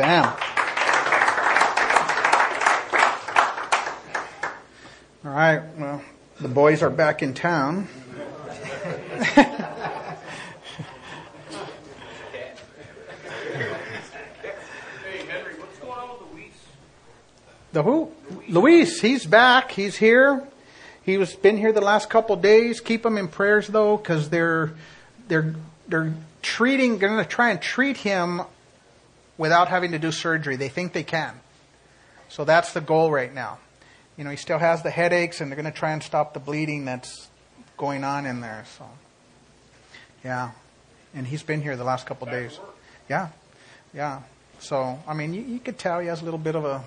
Sam. All right, well, the boys are back in town. Hey, Henry, what's going on with Luis? The who? Luis, he's back. He's here. He was been here the last couple of days. Keep him in prayers though, because they're they're they're treating. Going to try and treat him without having to do surgery. They think they can. So that's the goal right now. You know, he still has the headaches, and they're going to try and stop the bleeding that's going on in there. So, yeah, and he's been here the last couple days. Yeah, yeah. So, I mean, you, you could tell he has a little bit of a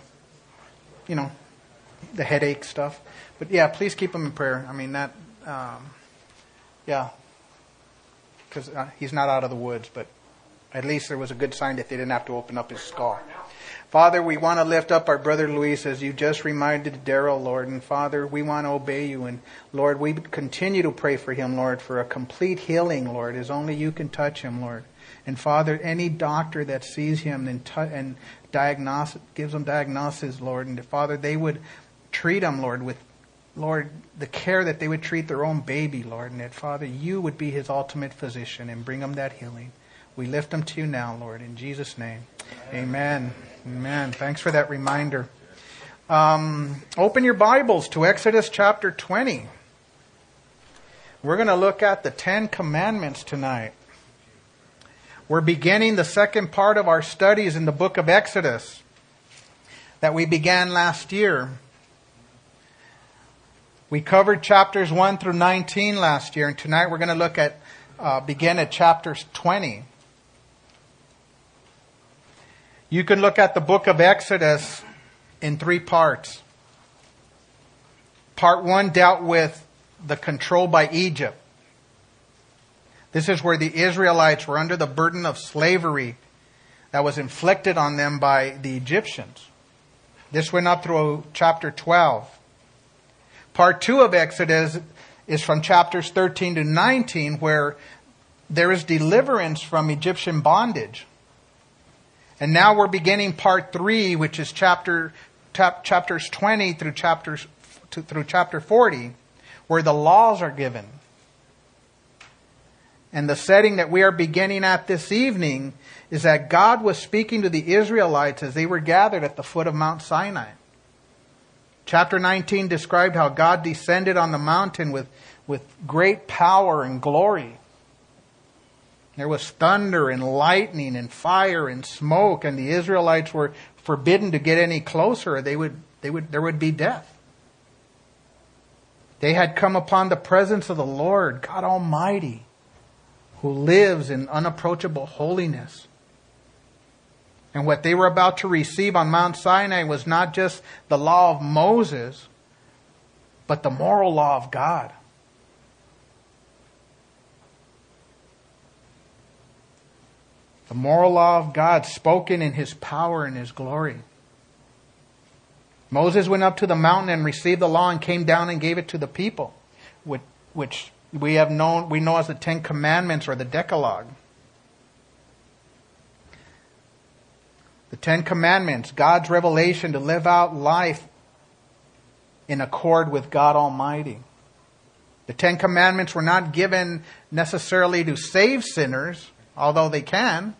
you know, the headache stuff. But yeah, please keep him in prayer. I mean, that, um, yeah, because uh, he's not out of the woods, but at least there was a good sign that they didn't have to open up his skull. Father, we want to lift up our brother Luis as you just reminded Daryl, Lord. And Father, we want to obey you. And Lord, we continue to pray for him, Lord, for a complete healing, Lord, as only you can touch him, Lord. And Father, any doctor that sees him and, t- and gives him diagnosis, Lord. And Father, they would treat him, Lord, with, Lord, the care that they would treat their own baby, Lord. And that, Father, you would be his ultimate physician and bring him that healing. We lift them to you now, Lord, in Jesus' name. Amen. Amen. Thanks for that reminder. Um, open your Bibles to Exodus chapter 20. We're going to look at the Ten Commandments tonight. We're beginning the second part of our studies in the book of Exodus that we began last year. We covered chapters 1 through 19 last year, and tonight we're going to look at, uh, begin at chapters 20. You can look at the book of Exodus in three parts. Part 1 dealt with the control by Egypt. This is where the Israelites were under the burden of slavery that was inflicted on them by the Egyptians. This went up through chapter 12. Part 2 of Exodus is from chapters 13 to 19, where there is deliverance from Egyptian bondage. And now we're beginning part 3, which is chapter, chapters 20 through, chapters, through chapter 40, where the laws are given. And the setting that we are beginning at this evening is that God was speaking to the Israelites as they were gathered at the foot of Mount Sinai. Chapter 19 described how God descended on the mountain with, with great power and glory. There was thunder and lightning and fire and smoke, and the Israelites were forbidden to get any closer. They would, they would, there would be death. They had come upon the presence of the Lord, God Almighty who lives in unapproachable holiness. And what they were about to receive on Mount Sinai was not just the law of Moses, but the moral law of God. The moral law of God spoken in his power and his glory. Moses went up to the mountain and received the law and came down and gave it to the people, which, we have known we know as the Ten Commandments or the Decalogue. The Ten Commandments, God's revelation to live out life in accord with God Almighty. The Ten Commandments were not given necessarily to save sinners, although they can,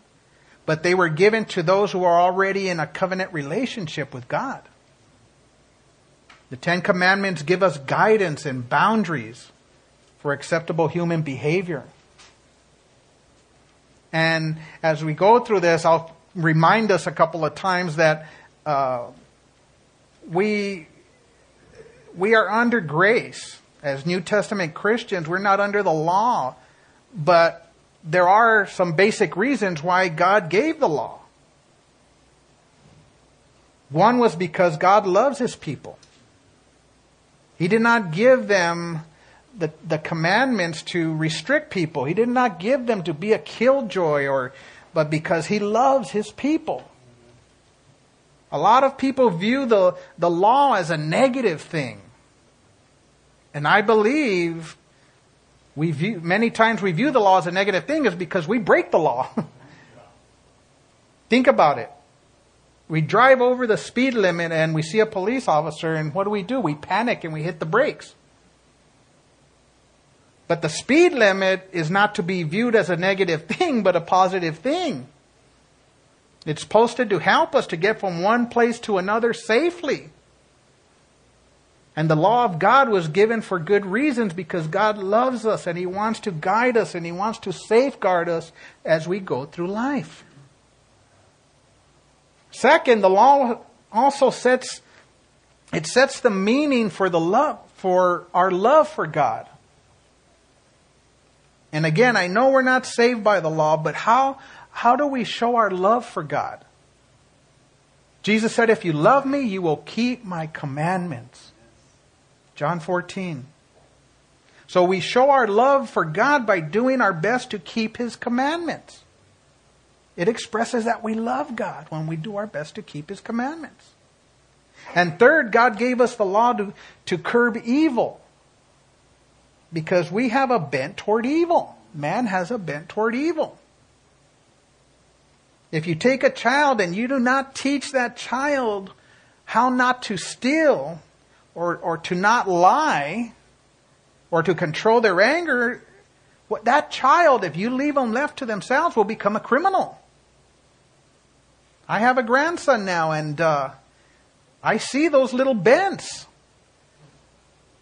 but they were given to those who are already in a covenant relationship with God. The Ten Commandments give us guidance and boundaries for acceptable human behavior. And as we go through this, I'll remind us a couple of times that uh, we we are under grace as New Testament Christians. We're not under the law, but there are some basic reasons why God gave the law. One was because God loves His people. He did not give them the, the commandments to restrict people. He did not give them to be a killjoy or but because he loves his people. A lot of people view the, the law as a negative thing. And I believe we view, many times we view the law as a negative thing is because we break the law. Think about it. We drive over the speed limit and we see a police officer, and what do we do? We panic and we hit the brakes. But the speed limit is not to be viewed as a negative thing, but a positive thing. It's posted to help us to get from one place to another safely. And the law of God was given for good reasons because God loves us and He wants to guide us and He wants to safeguard us as we go through life. Second, the law also sets it sets the meaning for the love for our love for God. And again, I know we're not saved by the law, but how how do we show our love for God? Jesus said, If you love me, you will keep my commandments. John 14. So we show our love for God by doing our best to keep his commandments. It expresses that we love God when we do our best to keep His commandments. And third, God gave us the law to, to curb evil. Because we have a bent toward evil. Man has a bent toward evil. If you take a child and you do not teach that child how not to steal or, or to not lie or to control their anger, what, that child, if you leave them left to themselves, will become a criminal. I have a grandson now, and uh, I see those little bents.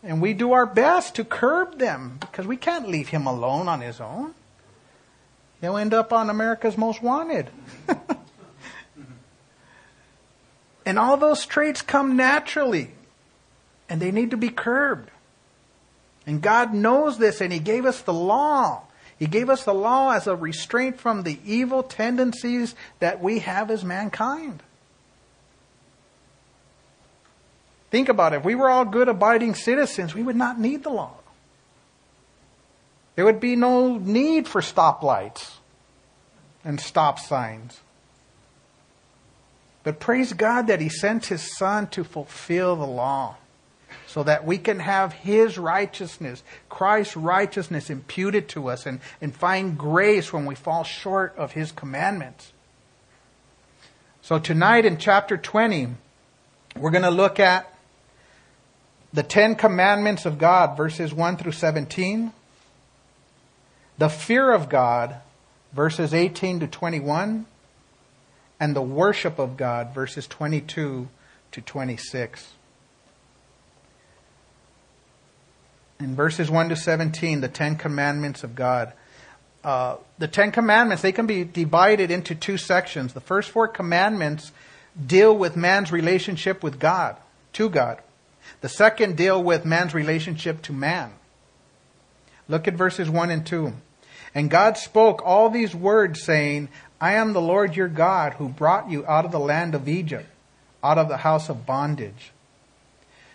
And we do our best to curb them because we can't leave him alone on his own. He'll end up on America's Most Wanted. and all those traits come naturally, and they need to be curbed. And God knows this, and He gave us the law he gave us the law as a restraint from the evil tendencies that we have as mankind. Think about it. If we were all good, abiding citizens, we would not need the law. There would be no need for stoplights and stop signs. But praise God that He sent His Son to fulfill the law so that we can have His righteousness, Christ's righteousness imputed to us and, and find grace when we fall short of His commandments. So tonight in chapter 20, we're going to look at the Ten Commandments of God, verses 1 through 17, the fear of God, verses 18 to 21, and the worship of God, verses 22 to 26. In verses 1 to 17, the Ten Commandments of God. Uh, the Ten Commandments, they can be divided into two sections. The first four commandments deal with man's relationship with God, to God. The second deal with man's relationship to man. Look at verses 1 and 2. And God spoke all these words, saying, I am the Lord your God who brought you out of the land of Egypt, out of the house of bondage.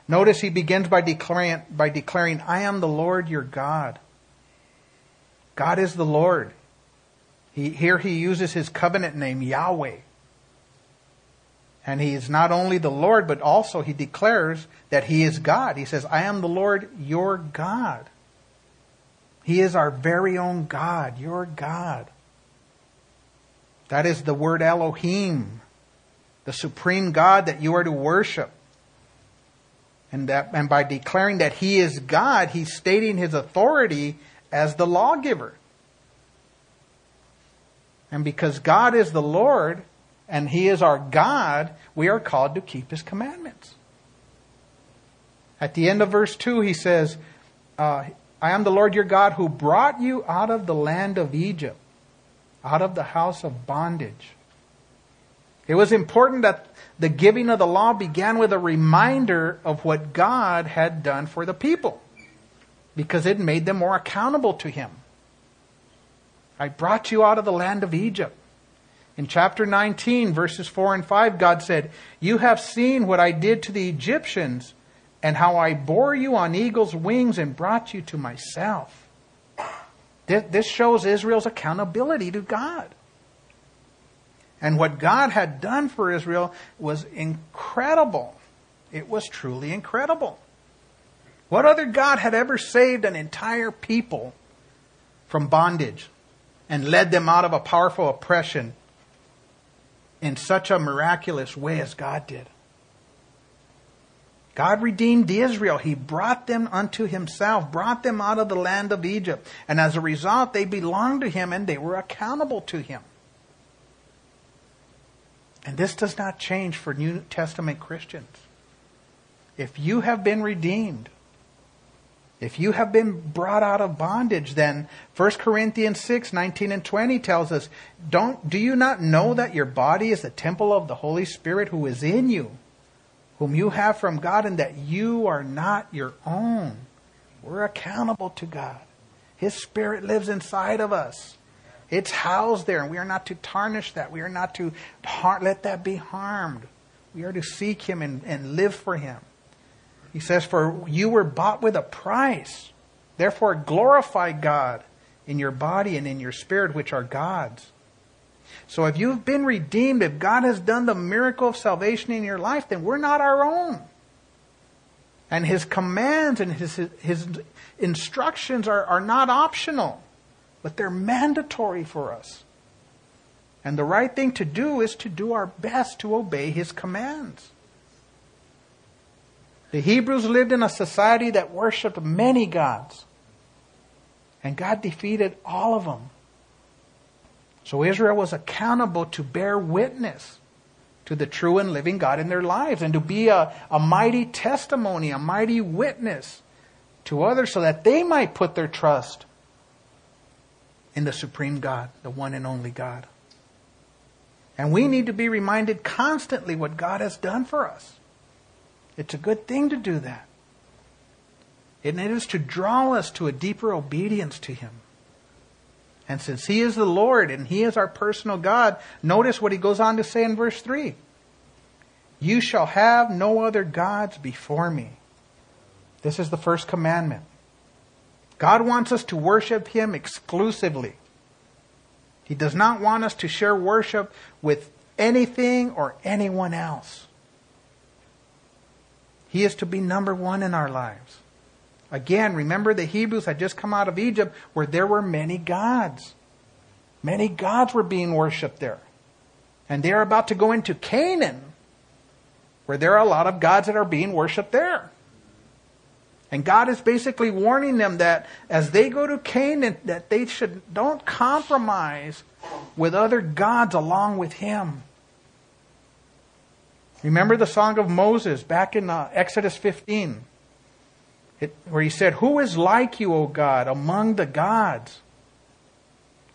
Notice he begins by declaring, by declaring, I am the Lord your God. God is the Lord. He, here he uses his covenant name, Yahweh. And he is not only the Lord, but also he declares that he is God. He says, I am the Lord your God. He is our very own God, your God. That is the word Elohim, the supreme God that you are to worship. And, that, and by declaring that he is God, he's stating his authority as the lawgiver. And because God is the Lord and he is our God, we are called to keep his commandments. At the end of verse 2, he says, uh, I am the Lord your God who brought you out of the land of Egypt, out of the house of bondage. It was important that the giving of the law began with a reminder of what God had done for the people because it made them more accountable to Him. I brought you out of the land of Egypt. In chapter 19, verses 4 and 5, God said, You have seen what I did to the Egyptians and how I bore you on eagle's wings and brought you to myself. This shows Israel's accountability to God. And what God had done for Israel was incredible. It was truly incredible. What other God had ever saved an entire people from bondage and led them out of a powerful oppression? in such a miraculous way as God did. God redeemed Israel. He brought them unto himself, brought them out of the land of Egypt. And as a result, they belonged to him and they were accountable to him. And this does not change for New Testament Christians. If you have been redeemed, if you have been brought out of bondage, then 1 Corinthians 6, 19 and 20 tells us, Don't, do you not know that your body is the temple of the Holy Spirit who is in you, whom you have from God, and that you are not your own? We're accountable to God. His Spirit lives inside of us. It's housed there, and we are not to tarnish that. We are not to har- let that be harmed. We are to seek Him and, and live for Him. He says, For you were bought with a price. Therefore, glorify God in your body and in your spirit, which are God's. So if you've been redeemed, if God has done the miracle of salvation in your life, then we're not our own. And his commands and his, his instructions are, are not optional, but they're mandatory for us. And the right thing to do is to do our best to obey his commands. The Hebrews lived in a society that worshiped many gods. And God defeated all of them. So Israel was accountable to bear witness to the true and living God in their lives and to be a, a mighty testimony, a mighty witness to others so that they might put their trust in the supreme God, the one and only God. And we need to be reminded constantly what God has done for us. It's a good thing to do that. And it is to draw us to a deeper obedience to Him. And since He is the Lord and He is our personal God, notice what He goes on to say in verse 3 You shall have no other gods before me. This is the first commandment. God wants us to worship Him exclusively. He does not want us to share worship with anything or anyone else. He is to be number one in our lives. Again, remember the Hebrews had just come out of Egypt where there were many gods. Many gods were being worshipped there. And they're about to go into Canaan where there are a lot of gods that are being worshipped there. And God is basically warning them that as they go to Canaan, that they should don't compromise with other gods along with Him. Remember the song of Moses back in uh, Exodus 15, it, where he said, Who is like you, O God, among the gods?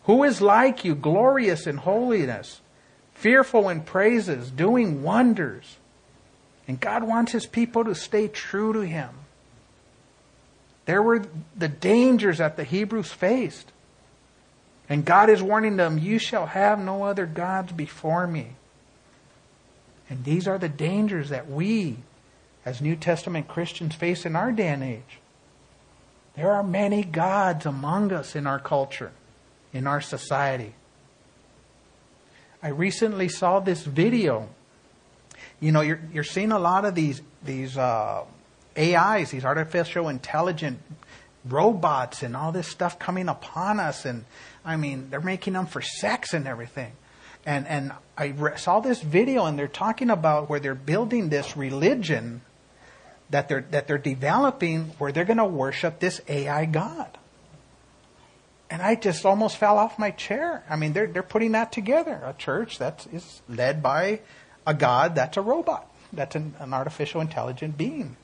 Who is like you, glorious in holiness, fearful in praises, doing wonders? And God wants his people to stay true to him. There were the dangers that the Hebrews faced. And God is warning them, You shall have no other gods before me. And these are the dangers that we, as New Testament Christians, face in our day and age. There are many gods among us in our culture, in our society. I recently saw this video. You know, you're, you're seeing a lot of these, these uh, AIs, these artificial intelligent robots, and all this stuff coming upon us. And I mean, they're making them for sex and everything. And, and I re- saw this video, and they're talking about where they're building this religion that they're, that they're developing where they're going to worship this AI God. And I just almost fell off my chair. I mean, they're, they're putting that together. A church that is led by a God that's a robot, that's an, an artificial intelligent being.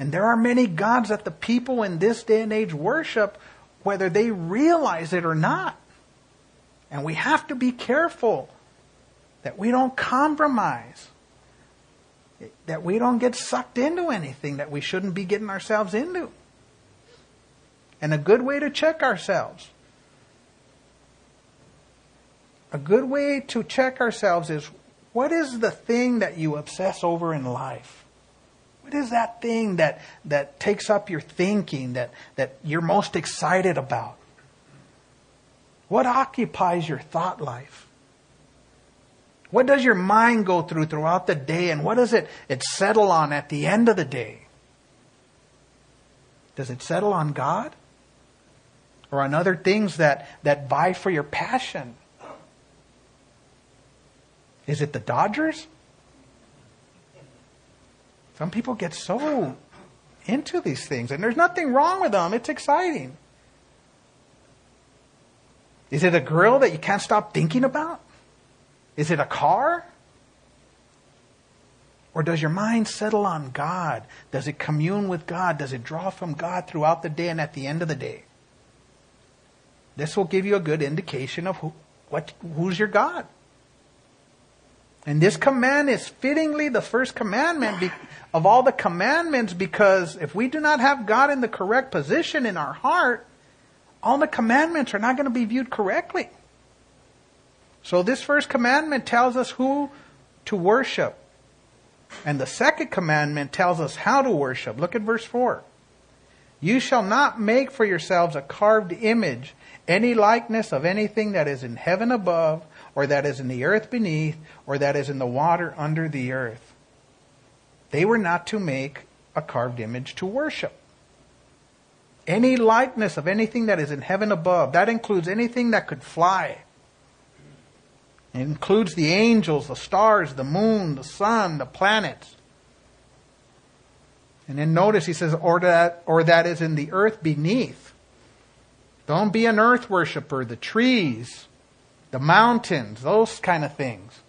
And there are many gods that the people in this day and age worship, whether they realize it or not. And we have to be careful that we don't compromise, that we don't get sucked into anything that we shouldn't be getting ourselves into. And a good way to check ourselves, a good way to check ourselves is what is the thing that you obsess over in life? What is that thing that, that takes up your thinking, that, that you're most excited about? What occupies your thought life? What does your mind go through throughout the day and what does it, it settle on at the end of the day? Does it settle on God? Or on other things that, that vie for your passion? Is it the Dodgers? Some people get so into these things, and there's nothing wrong with them. It's exciting. Is it a girl that you can't stop thinking about? Is it a car? Or does your mind settle on God? Does it commune with God? Does it draw from God throughout the day and at the end of the day? This will give you a good indication of who, what, who's your God. And this command is fittingly the first commandment of all the commandments because if we do not have God in the correct position in our heart, all the commandments are not going to be viewed correctly. So this first commandment tells us who to worship. And the second commandment tells us how to worship. Look at verse 4. You shall not make for yourselves a carved image, any likeness of anything that is in heaven above, or that is in the earth beneath, or that is in the water under the earth. They were not to make a carved image to worship. Any likeness of anything that is in heaven above, that includes anything that could fly. It includes the angels, the stars, the moon, the sun, the planets. And then notice he says, or that, or that is in the earth beneath. Don't be an earth worshiper. The trees, the mountains, those kind of things.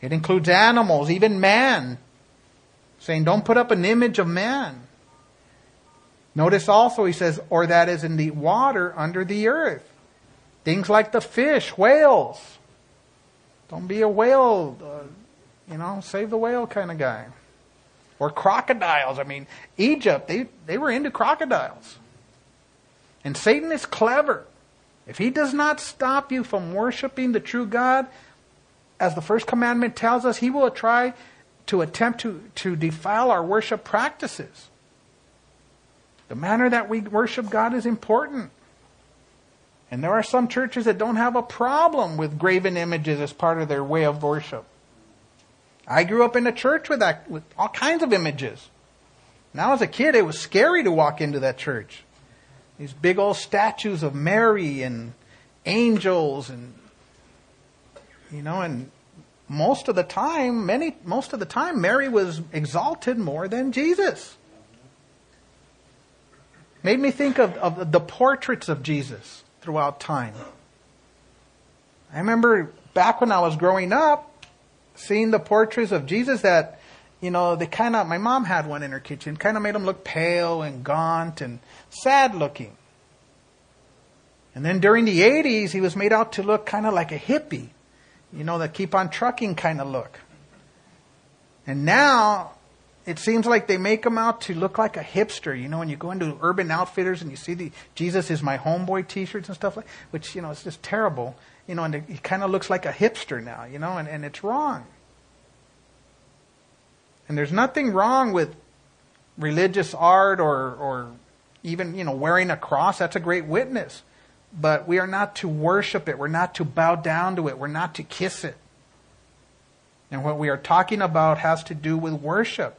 It includes animals, even man. Saying, don't put up an image of man. Notice also he says, or that is in the water under the earth. Things like the fish, whales. Don't be a whale, uh, you know, save the whale kind of guy. Or crocodiles. I mean, Egypt, they, they were into crocodiles. And Satan is clever. If he does not stop you from worshiping the true God, as the first commandment tells us, he will try to attempt to, to defile our worship practices. The manner that we worship God is important. And there are some churches that don't have a problem with graven images as part of their way of worship. I grew up in a church with that, with all kinds of images. Now as a kid, it was scary to walk into that church. These big old statues of Mary and angels and, you know, and most of the time, many, most of the time, Mary was exalted more than Jesus. Made me think of, of the portraits of Jesus throughout time. I remember back when I was growing up, seeing the portraits of Jesus that, you know, they kind of, my mom had one in her kitchen, kind of made him look pale and gaunt and sad looking. And then during the 80s, he was made out to look kind of like a hippie, you know, the keep on trucking kind of look. And now, it seems like they make him out to look like a hipster. You know, when you go into Urban Outfitters and you see the Jesus is my homeboy T-shirts and stuff like, which you know, it's just terrible. You know, and he kind of looks like a hipster now. You know, and, and it's wrong. And there's nothing wrong with religious art or or even you know wearing a cross. That's a great witness. But we are not to worship it. We're not to bow down to it. We're not to kiss it. And what we are talking about has to do with worship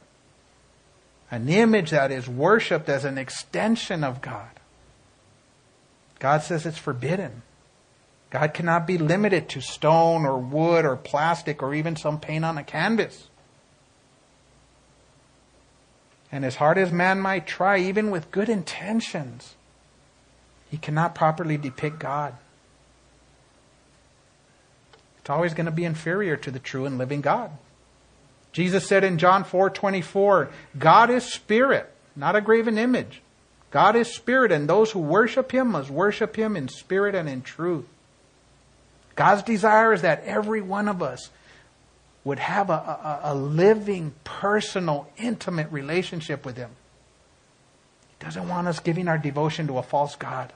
an image that is worshiped as an extension of God. God says it's forbidden. God cannot be limited to stone or wood or plastic or even some paint on a canvas. And as hard as man might try, even with good intentions, he cannot properly depict God. It's always going to be inferior to the true and living God. Jesus said in John 4:24, God is spirit, not a graven image. God is spirit, and those who worship him must worship him in spirit and in truth. God's desire is that every one of us would have a, a, a living, personal, intimate relationship with him. He doesn't want us giving our devotion to a false God.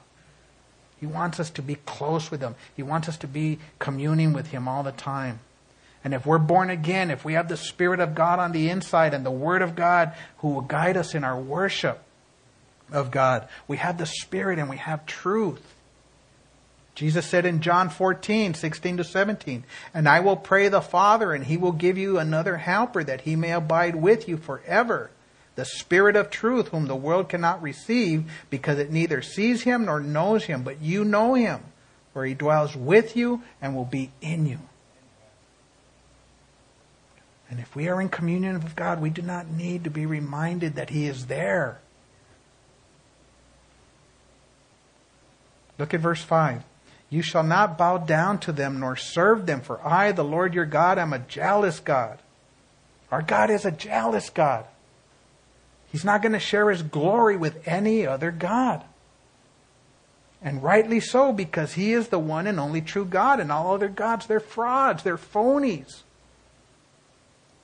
He wants us to be close with him. He wants us to be communing with him all the time. And if we're born again, if we have the Spirit of God on the inside and the Word of God who will guide us in our worship of God, we have the Spirit and we have truth. Jesus said in John 14, 16 to 17, And I will pray the Father, and he will give you another helper that he may abide with you forever. The Spirit of truth, whom the world cannot receive, because it neither sees him nor knows him, but you know him, for he dwells with you and will be in you. And if we are in communion with God, we do not need to be reminded that He is there. Look at verse 5. You shall not bow down to them nor serve them, for I, the Lord your God, am a jealous God. Our God is a jealous God. He's not going to share his glory with any other God. And rightly so, because he is the one and only true God, and all other gods, they're frauds, they're phonies.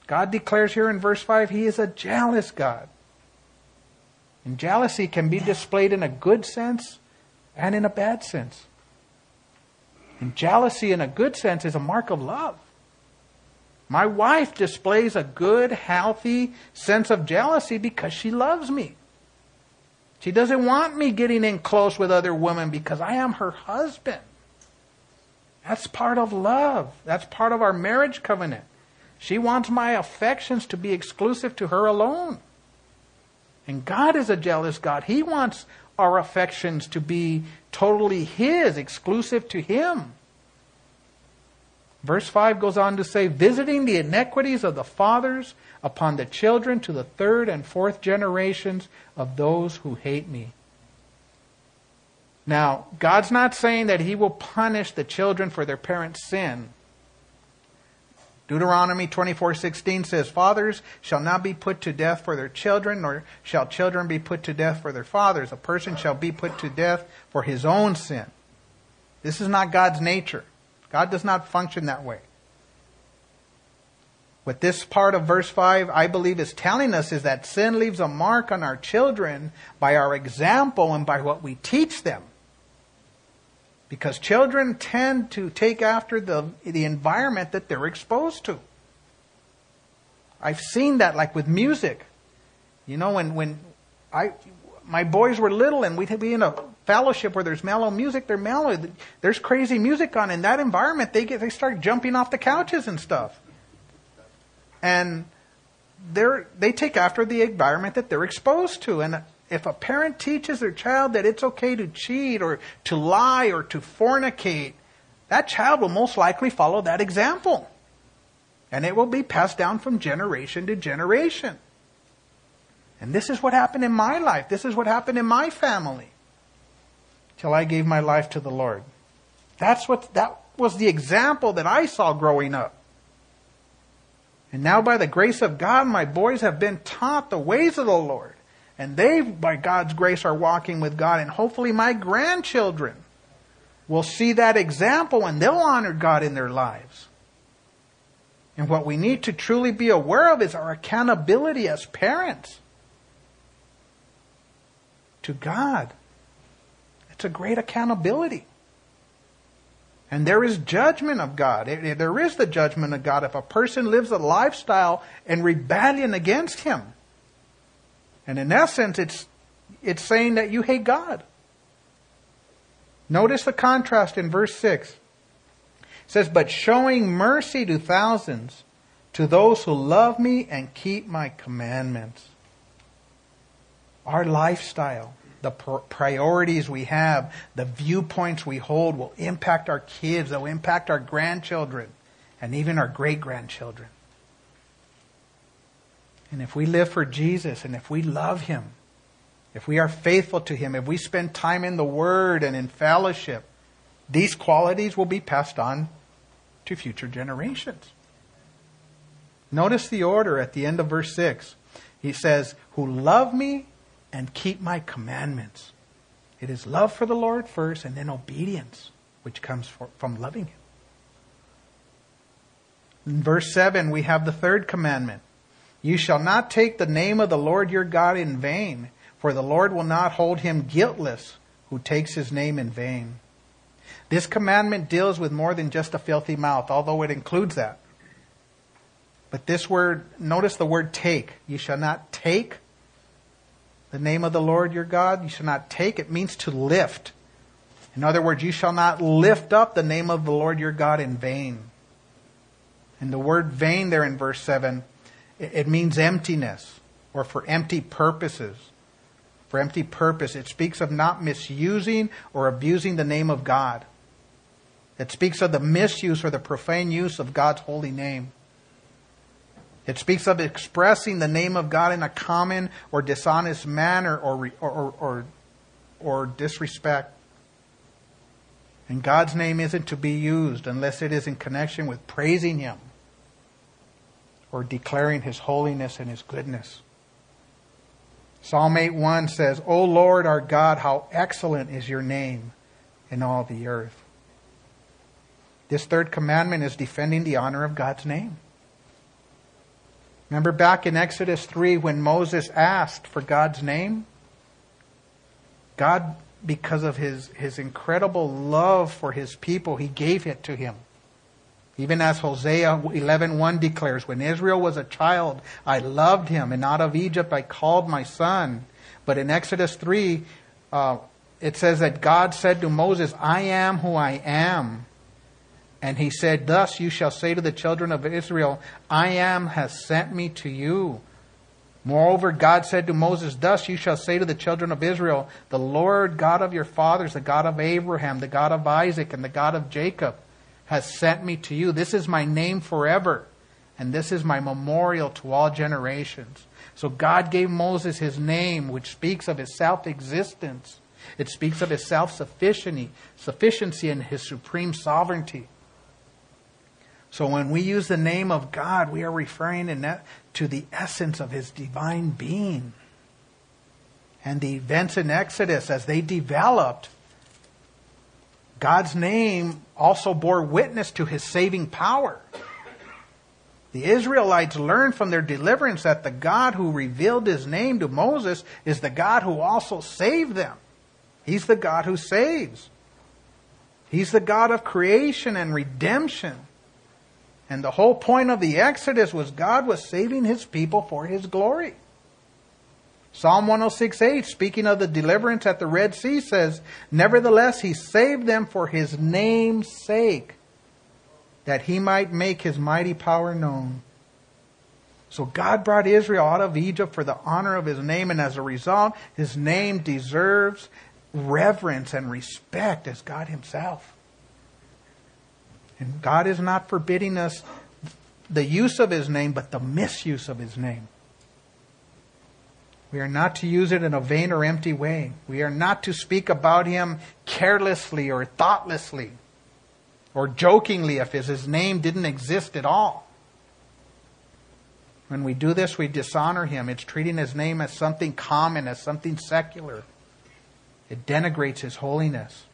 God declares here in verse 5 he is a jealous God. And jealousy can be displayed in a good sense and in a bad sense. And jealousy, in a good sense, is a mark of love. My wife displays a good, healthy sense of jealousy because she loves me. She doesn't want me getting in close with other women because I am her husband. That's part of love. That's part of our marriage covenant. She wants my affections to be exclusive to her alone. And God is a jealous God. He wants our affections to be totally His, exclusive to Him. Verse 5 goes on to say, visiting the iniquities of the fathers upon the children to the third and fourth generations of those who hate me. Now, God's not saying that He will punish the children for their parents' sin. Deuteronomy 24:16 says, "Fathers shall not be put to death for their children, nor shall children be put to death for their fathers. A person shall be put to death for his own sin." This is not God's nature. God does not function that way. What this part of verse 5, I believe, is telling us is that sin leaves a mark on our children by our example and by what we teach them. Because children tend to take after the, the environment that they're exposed to. I've seen that like with music. You know, when, when I, my boys were little and we'd be in a fellowship where there's mellow music, they're mellow. There's crazy music on. In that environment, they get, they start jumping off the couches and stuff. And they're, they take after the environment that they're exposed to. And if a parent teaches their child that it's okay to cheat or to lie or to fornicate, that child will most likely follow that example. And it will be passed down from generation to generation. And this is what happened in my life. This is what happened in my family. Till I gave my life to the Lord. That's what, that was the example that I saw growing up. And now by the grace of God, my boys have been taught the ways of the Lord. And they, by God's grace, are walking with God. And hopefully my grandchildren will see that example and they'll honor God in their lives. And what we need to truly be aware of is our accountability as parents to God. It's a great accountability. And there is judgment of God. There is the judgment of God if a person lives a lifestyle in rebellion against Him. And in essence, it's, it's saying that you hate God. Notice the contrast in verse 6. It says, But showing mercy to thousands, to those who love me and keep my commandments. Our lifestyle, the priorities we have, the viewpoints we hold will impact our kids, they'll impact our grandchildren, and even our great grandchildren. And if we live for Jesus and if we love Him, if we are faithful to Him, if we spend time in the Word and in fellowship, these qualities will be passed on to future generations. Notice the order at the end of verse 6. He says, Who love me and keep my commandments. It is love for the Lord first and then obedience, which comes from loving Him. In verse 7, we have the third commandment you shall not take the name of the Lord your God in vain, for the Lord will not hold him guiltless who takes his name in vain. This commandment deals with more than just a filthy mouth, although it includes that. But this word, notice the word take. You shall not take the name of the Lord your God. You shall not take. It means to lift. In other words, you shall not lift up the name of the Lord your God in vain. And the word vain there in verse 7 it means emptiness or for empty purposes. For empty purpose. It speaks of not misusing or abusing the name of God. It speaks of the misuse or the profane use of God's holy name. It speaks of expressing the name of God in a common or dishonest manner or, or, or, or, disrespect. And God's name isn't to be used unless it is in connection with praising Him or declaring His holiness and His goodness. Psalm 8.1 says, O Lord our God, how excellent is your name in all the earth. This third commandment is defending the honor of God's name. Remember back in Exodus 3 when Moses asked for God's name? God, because of his, his incredible love for his people, he gave it to him. Even as Hosea 11.1 declares, when Israel was a child, I loved him, and out of Egypt I called my son. But in Exodus 3, uh, it says that God said to Moses, I am who I am. And he said, Thus you shall say to the children of Israel, I am has sent me to you. Moreover, God said to Moses, Thus you shall say to the children of Israel, The Lord God of your fathers, the God of Abraham, the God of Isaac, and the God of Jacob, has sent me to you. This is my name forever, and this is my memorial to all generations. So God gave Moses his name, which speaks of his self existence. It speaks of his self sufficiency and his supreme sovereignty. So when we use the name of God, we are referring to the essence of his divine being. And the events in Exodus, as they developed, God's name also bore witness to his saving power. The Israelites learned from their deliverance that the God who revealed his name to Moses is the God who also saved them. He's the God who saves. He's the God of creation and redemption. And the whole point of the Exodus was God was saving his people for his glory. Psalm 106.8, speaking of the deliverance at the Red Sea, says, Nevertheless, he saved them for his name's sake, that he might make his mighty power known. So God brought Israel out of Egypt for the honor of his name, and as a result, his name deserves reverence and respect as God himself. And God is not forbidding us the use of his name, but the misuse of his name. We are not to use it in a vain or empty way. We are not to speak about him carelessly or thoughtlessly or jokingly if his name didn't exist at all. When we do this, we dishonor him. It's treating his name as something common, as something secular. It denigrates his holiness.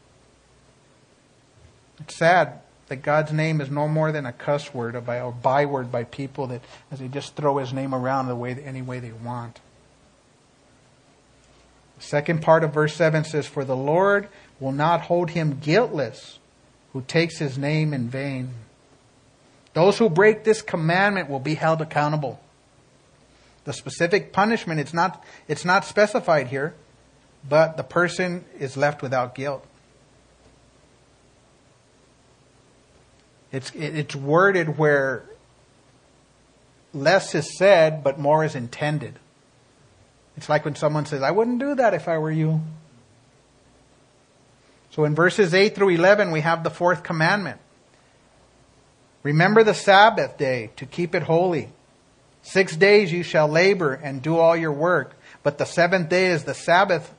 It's sad that God's name is no more than a cuss word or, byword by people that as they just throw his name around the way any way they want. Second part of verse 7 says, For the Lord will not hold him guiltless who takes his name in vain. Those who break this commandment will be held accountable. The specific punishment, it's not, it's not specified here but the person is left without guilt. It's, it's worded where less is said, but more is intended. It's like when someone says, I wouldn't do that if I were you. So in verses 8 through 11, we have the fourth commandment. Remember the Sabbath day to keep it holy. Six days you shall labor and do all your work, but the seventh day is the Sabbath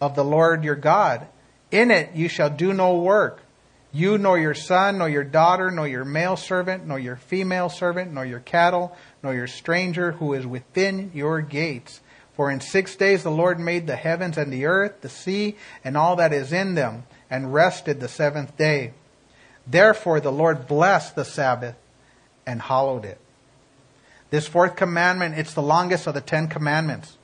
of the Lord your God. In it you shall do no work, you nor your son, nor your daughter, nor your male servant, nor your female servant, nor your cattle, nor your stranger who is within your gates. For in six days the Lord made the heavens and the earth, the sea, and all that is in them, and rested the seventh day. Therefore the Lord blessed the Sabbath and hallowed it. This fourth commandment, it's the longest of the Ten Commandments.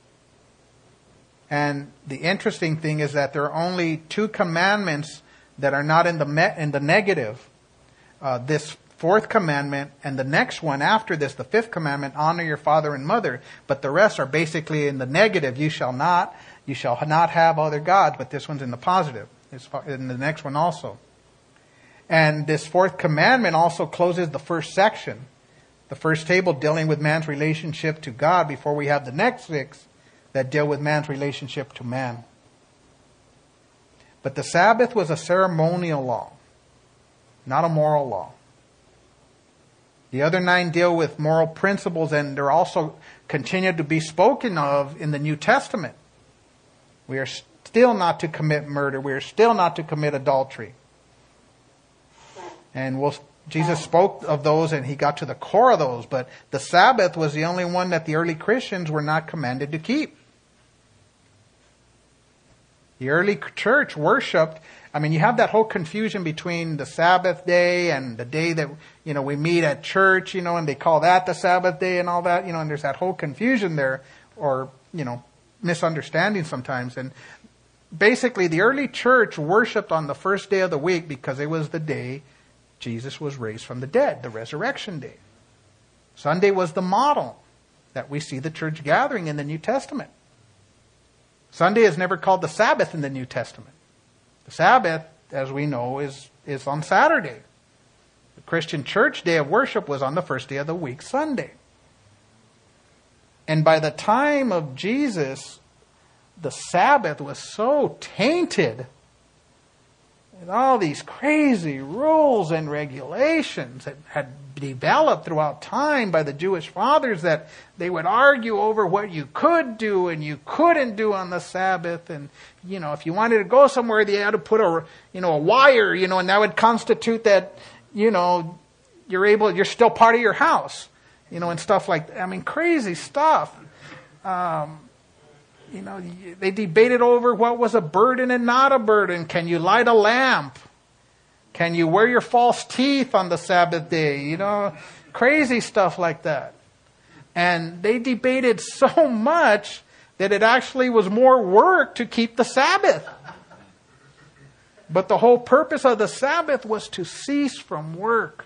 And the interesting thing is that there are only two commandments that are not in the me- in the negative. Uh, this fourth commandment and the next one after this, the fifth commandment, honor your father and mother. But the rest are basically in the negative. You shall not. You shall not have other gods. But this one's in the positive. It's in the next one also. And this fourth commandment also closes the first section, the first table dealing with man's relationship to God before we have the next six that deal with man's relationship to man. But the Sabbath was a ceremonial law, not a moral law. The other nine deal with moral principles and they're also continued to be spoken of in the New Testament. We are still not to commit murder. We are still not to commit adultery. And we'll, Jesus spoke of those and he got to the core of those, but the Sabbath was the only one that the early Christians were not commanded to keep. The early church worshiped I mean, you have that whole confusion between the Sabbath day and the day that, you know, we meet at church, you know, and they call that the Sabbath day and all that, you know, and there's that whole confusion there or, you know, misunderstanding sometimes. And basically, the early church worshiped on the first day of the week because it was the day Jesus was raised from the dead, the resurrection day. Sunday was the model that we see the church gathering in the New Testament. Sunday is never called the Sabbath in the New Testament. The Sabbath, as we know, is, is on Saturday. The Christian church day of worship was on the first day of the week, Sunday. And by the time of Jesus, the Sabbath was so tainted with all these crazy rules and regulations that had developed throughout time by the Jewish fathers that they would argue over what you could do and you couldn't do on the Sabbath. And, you know, if you wanted to go somewhere, they had to put a, you know, a wire, you know, and that would constitute that, you know, you're able, you're still part of your house, you know, and stuff like that. I mean, crazy stuff. Um, you know, they debated over what was a burden and not a burden. Can you light a lamp? Can you wear your false teeth on the Sabbath day? You know, crazy stuff like that. And they debated so much that it actually was more work to keep the Sabbath. But the whole purpose of the Sabbath was to cease from work.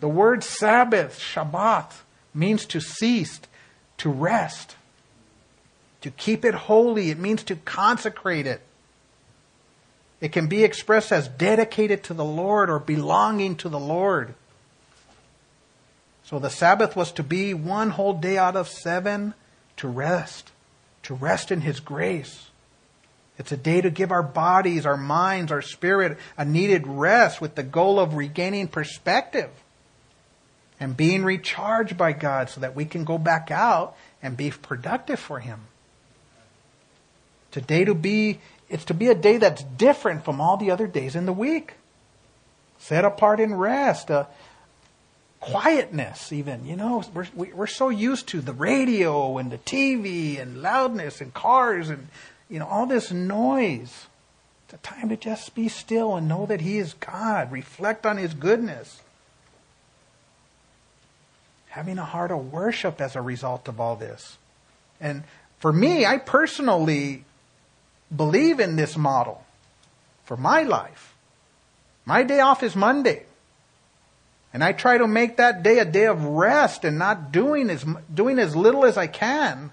The word Sabbath, Shabbat, means to cease, to rest. To keep it holy, it means to consecrate it. It can be expressed as dedicated to the Lord or belonging to the Lord. So the Sabbath was to be one whole day out of seven to rest, to rest in His grace. It's a day to give our bodies, our minds, our spirit a needed rest with the goal of regaining perspective and being recharged by God so that we can go back out and be productive for Him. Today to be, it's to be a day that's different from all the other days in the week. Set apart in rest, uh, quietness even, you know, we're, we're so used to the radio and the TV and loudness and cars and, you know, all this noise. It's a time to just be still and know that He is God. Reflect on His goodness. Having a heart of worship as a result of all this. And for me, I personally believe in this model for my life. My day off is Monday. And I try to make that day a day of rest and not doing as, doing as little as I can.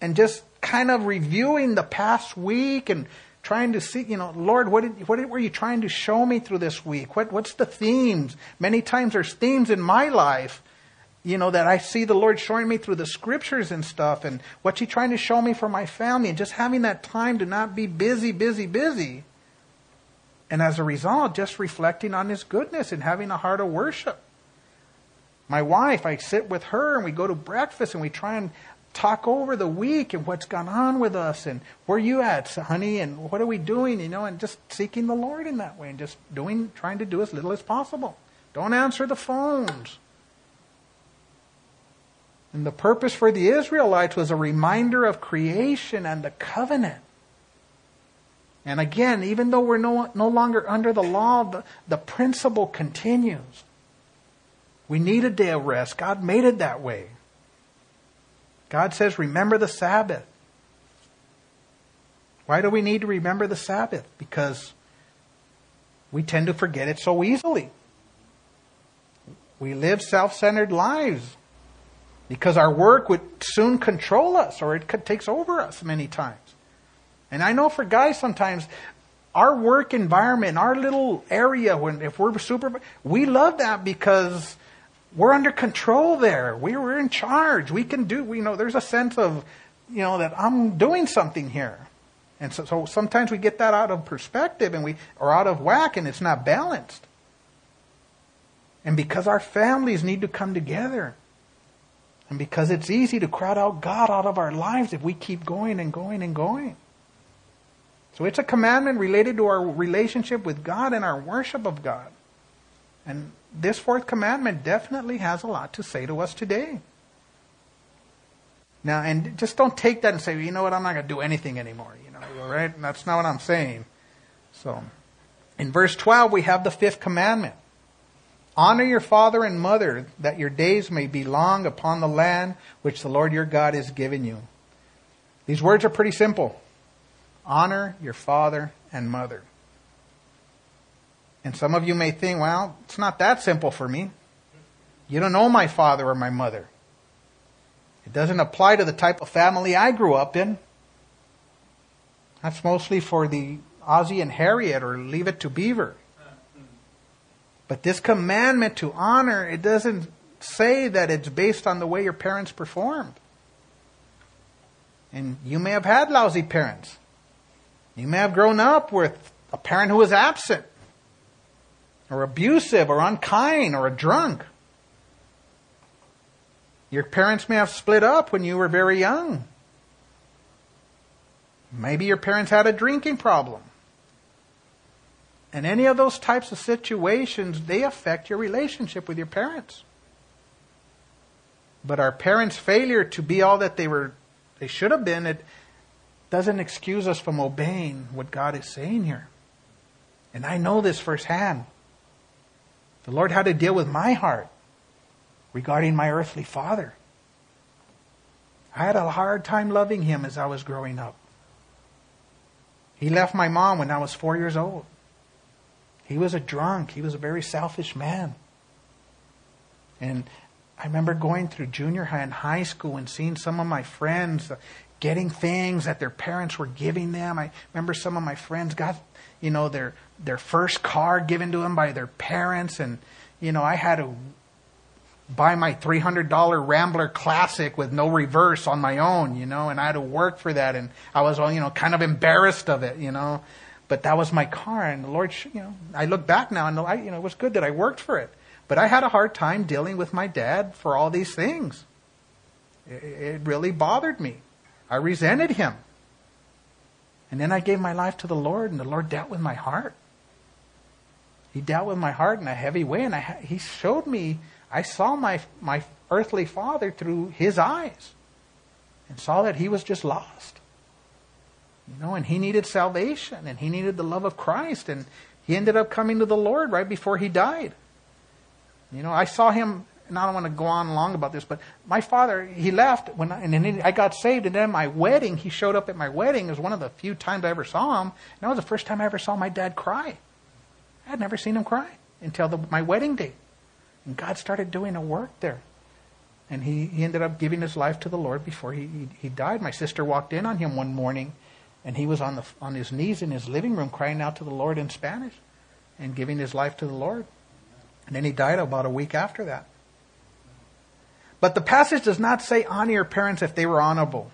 And just kind of reviewing the past week and trying to see, you know, Lord, what, did, what were you trying to show me through this week? What, what's the themes? Many times there's themes in my life you know, that I see the Lord showing me through the scriptures and stuff and what's He trying to show me for my family and just having that time to not be busy, busy, busy. And as a result, just reflecting on His goodness and having a heart of worship. My wife, I sit with her and we go to breakfast and we try and talk over the week and what's gone on with us and where you at, honey, and what are we doing, you know, and just seeking the Lord in that way and just doing, trying to do as little as possible. Don't answer the phones. And the purpose for the Israelites was a reminder of creation and the covenant. And again, even though we're no, no longer under the law, the, the principle continues. We need a day of rest. God made it that way. God says, remember the Sabbath. Why do we need to remember the Sabbath? Because we tend to forget it so easily. We live self centered lives because our work would soon control us or it takes over us many times. And I know for guys sometimes our work environment, our little area when if we're super we love that because we're under control there. We we're in charge. We can do we know there's a sense of you know that I'm doing something here. And so, so sometimes we get that out of perspective and we are out of whack and it's not balanced. And because our families need to come together. And because it's easy to crowd out God out of our lives if we keep going and going and going. So it's a commandment related to our relationship with God and our worship of God. And this fourth commandment definitely has a lot to say to us today. Now, and just don't take that and say, you know what, I'm not going to do anything anymore. You know, right? That's not what I'm saying. So, in verse 12, we have the fifth commandment. Honor your father and mother, that your days may be long upon the land which the Lord your God has given you. These words are pretty simple. Honor your father and mother. And some of you may think, well, it's not that simple for me. You don't know my father or my mother. It doesn't apply to the type of family I grew up in. That's mostly for the Ozzie and Harriet or leave it to Beaver. But this commandment to honor, it doesn't say that it's based on the way your parents performed. And you may have had lousy parents. You may have grown up with a parent who was absent, or abusive, or unkind, or a drunk. Your parents may have split up when you were very young. Maybe your parents had a drinking problem. And any of those types of situations, they affect your relationship with your parents. But our parents' failure to be all that they were they should have been, it doesn't excuse us from obeying what God is saying here. And I know this firsthand. The Lord had to deal with my heart regarding my earthly father. I had a hard time loving him as I was growing up. He left my mom when I was four years old. He was a drunk. He was a very selfish man. And I remember going through junior high and high school and seeing some of my friends uh, getting things that their parents were giving them. I remember some of my friends got, you know, their their first car given to them by their parents, and you know, I had to buy my three hundred dollar Rambler Classic with no reverse on my own, you know, and I had to work for that, and I was, all, you know, kind of embarrassed of it, you know. But that was my car, and the Lord, you know, I look back now and I, you know, it was good that I worked for it. But I had a hard time dealing with my dad for all these things. It, really bothered me. I resented him. And then I gave my life to the Lord, and the Lord dealt with my heart. He dealt with my heart in a heavy way, and I, He showed me. I saw my my earthly father through His eyes, and saw that he was just lost. You know, and he needed salvation and he needed the love of Christ and he ended up coming to the Lord right before he died. You know, I saw him, and I don't want to go on long about this, but my father, he left when I, and then I got saved, and then my wedding, he showed up at my wedding. It was one of the few times I ever saw him, and that was the first time I ever saw my dad cry. I had never seen him cry until the, my wedding day. And God started doing a work there. And he, he ended up giving his life to the Lord before he, he, he died. My sister walked in on him one morning and he was on, the, on his knees in his living room crying out to the Lord in Spanish and giving his life to the Lord. And then he died about a week after that. But the passage does not say honor your parents if they were honorable.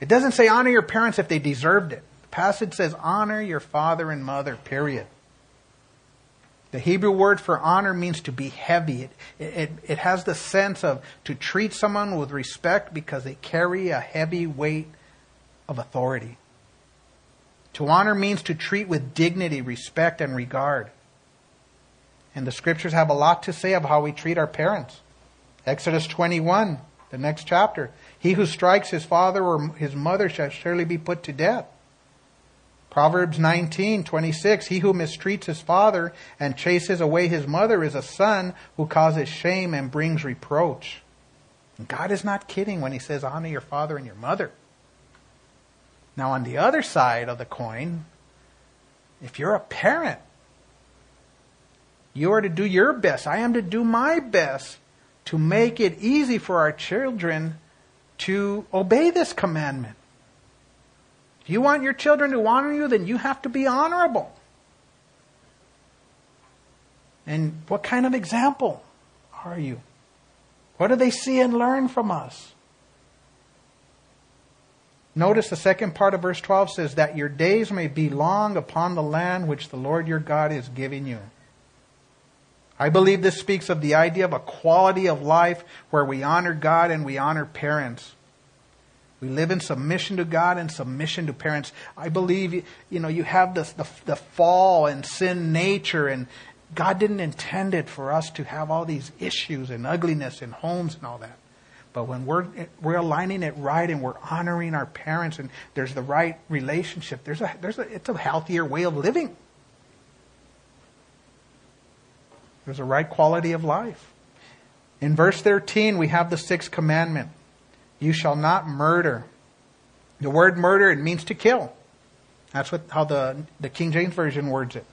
It doesn't say honor your parents if they deserved it. The passage says honor your father and mother, period. The Hebrew word for honor means to be heavy. It, it, it has the sense of to treat someone with respect because they carry a heavy weight of authority. To honor means to treat with dignity, respect, and regard. And the scriptures have a lot to say of how we treat our parents. Exodus 21, the next chapter. He who strikes his father or his mother shall surely be put to death. Proverbs 19, 26. He who mistreats his father and chases away his mother is a son who causes shame and brings reproach. And God is not kidding when he says, honor your father and your mother. Now, on the other side of the coin, if you're a parent, you are to do your best. I am to do my best to make it easy for our children to obey this commandment. If you want your children to honor you, then you have to be honorable. And what kind of example are you? What do they see and learn from us? Notice the second part of verse 12 says, That your days may be long upon the land which the Lord your God is giving you. I believe this speaks of the idea of a quality of life where we honor God and we honor parents. We live in submission to God and submission to parents. I believe, you know, you have the, the fall and sin nature, and God didn't intend it for us to have all these issues and ugliness in homes and all that. But when we're, we're aligning it right and we're honoring our parents and there's the right relationship, there's a, there's a, it's a healthier way of living. There's a right quality of life. In verse 13, we have the sixth commandment You shall not murder. The word murder, it means to kill. That's what, how the, the King James Version words it.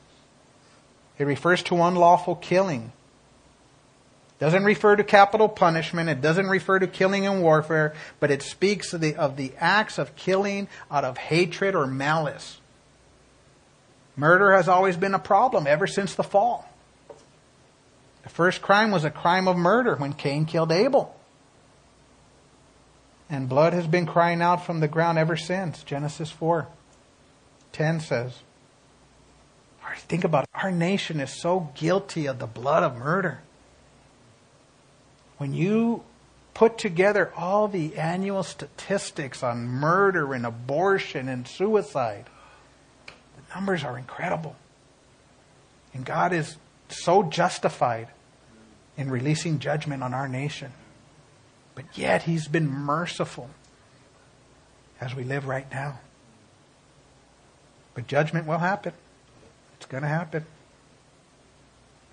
It refers to unlawful killing. Doesn't refer to capital punishment. It doesn't refer to killing in warfare, but it speaks of the, of the acts of killing out of hatred or malice. Murder has always been a problem ever since the fall. The first crime was a crime of murder when Cain killed Abel. And blood has been crying out from the ground ever since. Genesis 4 10 says. Think about it. Our nation is so guilty of the blood of murder. When you put together all the annual statistics on murder and abortion and suicide, the numbers are incredible. And God is so justified in releasing judgment on our nation. But yet, He's been merciful as we live right now. But judgment will happen. It's going to happen.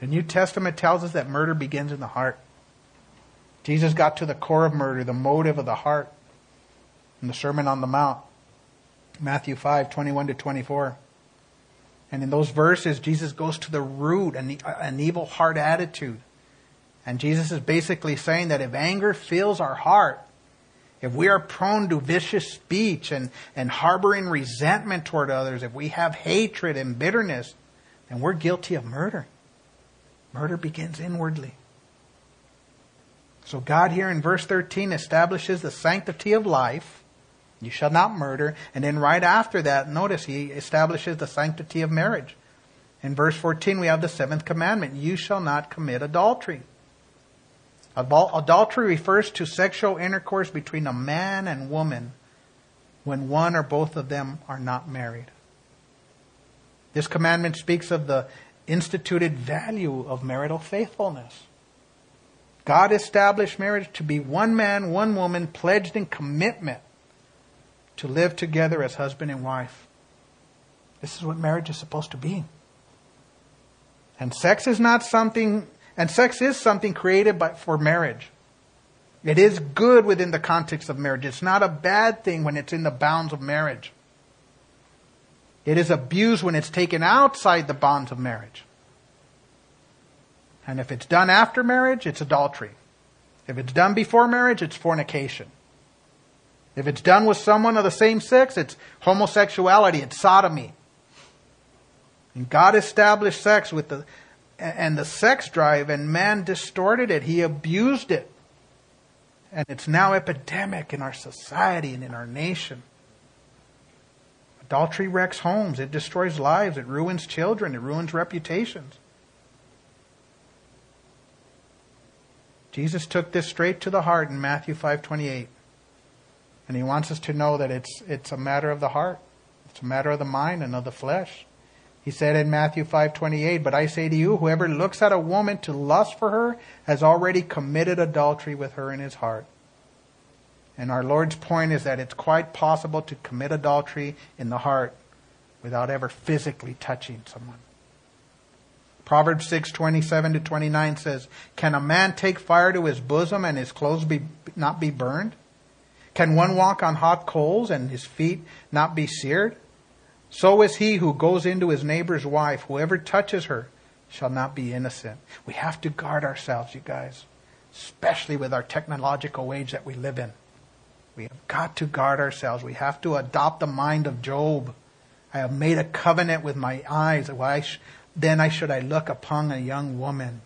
The New Testament tells us that murder begins in the heart. Jesus got to the core of murder, the motive of the heart, in the Sermon on the Mount, Matthew 5 21 to 24. And in those verses, Jesus goes to the root, an, an evil heart attitude. And Jesus is basically saying that if anger fills our heart, if we are prone to vicious speech and, and harboring resentment toward others, if we have hatred and bitterness, then we're guilty of murder. Murder begins inwardly. So God here in verse 13 establishes the sanctity of life. You shall not murder. And then right after that, notice he establishes the sanctity of marriage. In verse 14, we have the seventh commandment. You shall not commit adultery. Adultery refers to sexual intercourse between a man and woman when one or both of them are not married. This commandment speaks of the instituted value of marital faithfulness. God established marriage to be one man, one woman, pledged in commitment to live together as husband and wife. This is what marriage is supposed to be. And sex is not something and sex is something created by, for marriage. It is good within the context of marriage. It's not a bad thing when it's in the bounds of marriage. It is abused when it's taken outside the bonds of marriage. And if it's done after marriage, it's adultery. If it's done before marriage, it's fornication. If it's done with someone of the same sex, it's homosexuality, it's sodomy. And God established sex with the, and the sex drive, and man distorted it. He abused it. And it's now epidemic in our society and in our nation. Adultery wrecks homes, it destroys lives, it ruins children, it ruins reputations. Jesus took this straight to the heart in Matthew 5:28. And he wants us to know that it's it's a matter of the heart. It's a matter of the mind and of the flesh. He said in Matthew 5:28, "But I say to you, whoever looks at a woman to lust for her has already committed adultery with her in his heart." And our Lord's point is that it's quite possible to commit adultery in the heart without ever physically touching someone. Proverbs 6:27 to 29 says, "Can a man take fire to his bosom and his clothes be, not be burned? Can one walk on hot coals and his feet not be seared?" So is he who goes into his neighbor's wife. Whoever touches her shall not be innocent. We have to guard ourselves, you guys, especially with our technological age that we live in. We have got to guard ourselves. We have to adopt the mind of Job. I have made a covenant with my eyes. Why then I should I look upon a young woman?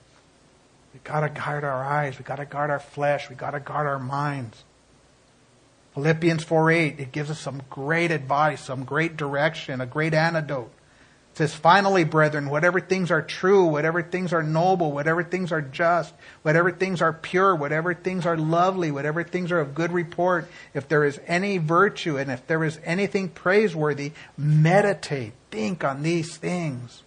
We got to guard our eyes. We got to guard our flesh. We got to guard our minds. Philippians 4 8, it gives us some great advice, some great direction, a great antidote. It says, finally, brethren, whatever things are true, whatever things are noble, whatever things are just, whatever things are pure, whatever things are lovely, whatever things are of good report, if there is any virtue and if there is anything praiseworthy, meditate, think on these things.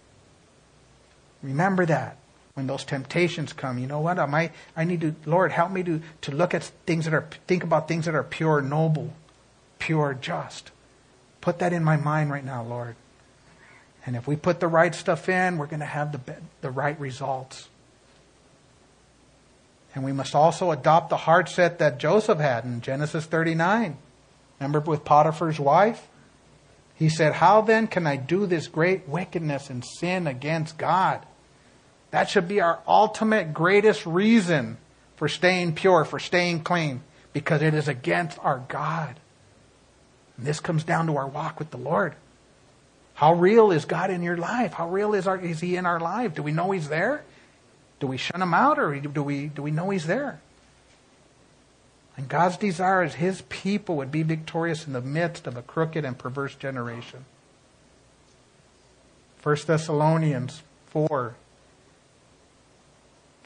Remember that when those temptations come. You know what? I I need to, Lord, help me to, to look at things that are, think about things that are pure, noble, pure, just. Put that in my mind right now, Lord. And if we put the right stuff in, we're going to have the, the right results. And we must also adopt the heart set that Joseph had in Genesis 39. Remember with Potiphar's wife? He said, How then can I do this great wickedness and sin against God? That should be our ultimate greatest reason for staying pure, for staying clean, because it is against our God. And this comes down to our walk with the Lord. How real is God in your life? How real is, our, is He in our life? Do we know He's there? Do we shun Him out or do we, do we know He's there? And God's desire is His people would be victorious in the midst of a crooked and perverse generation. 1 Thessalonians 4.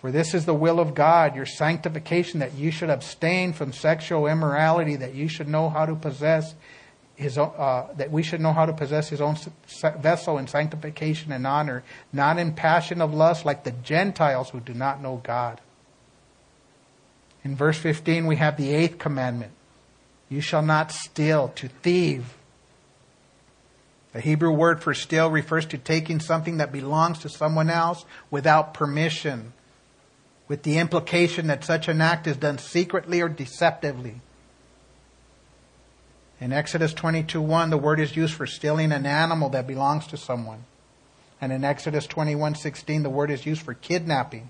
For this is the will of God, your sanctification, that you should abstain from sexual immorality, that you should know how to possess his uh, that we should know how to possess his own vessel in sanctification and honor, not in passion of lust like the Gentiles who do not know God. In verse 15, we have the eighth commandment You shall not steal, to thieve. The Hebrew word for steal refers to taking something that belongs to someone else without permission, with the implication that such an act is done secretly or deceptively. In Exodus 22 1, the word is used for stealing an animal that belongs to someone. And in Exodus 21 16, the word is used for kidnapping.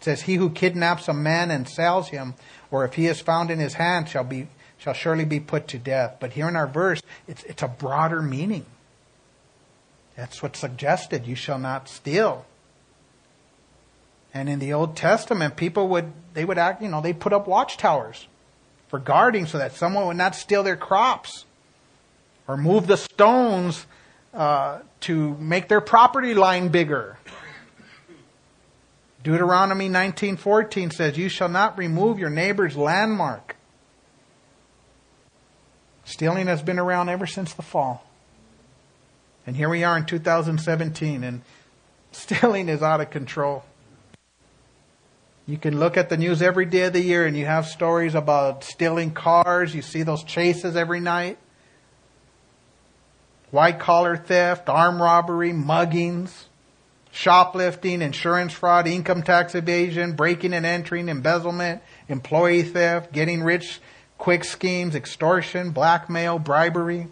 It says, He who kidnaps a man and sells him, or if he is found in his hand, shall, be, shall surely be put to death. But here in our verse, it's, it's a broader meaning. That's what's suggested. You shall not steal. And in the Old Testament, people would, they would act, you know, they put up watchtowers for guarding so that someone would not steal their crops or move the stones uh, to make their property line bigger. Deuteronomy 19:14 says, "You shall not remove your neighbor's landmark." Stealing has been around ever since the fall. And here we are in 2017 and stealing is out of control. You can look at the news every day of the year and you have stories about stealing cars. You see those chases every night. White collar theft, armed robbery, muggings, shoplifting, insurance fraud, income tax evasion, breaking and entering, embezzlement, employee theft, getting rich quick schemes, extortion, blackmail, bribery.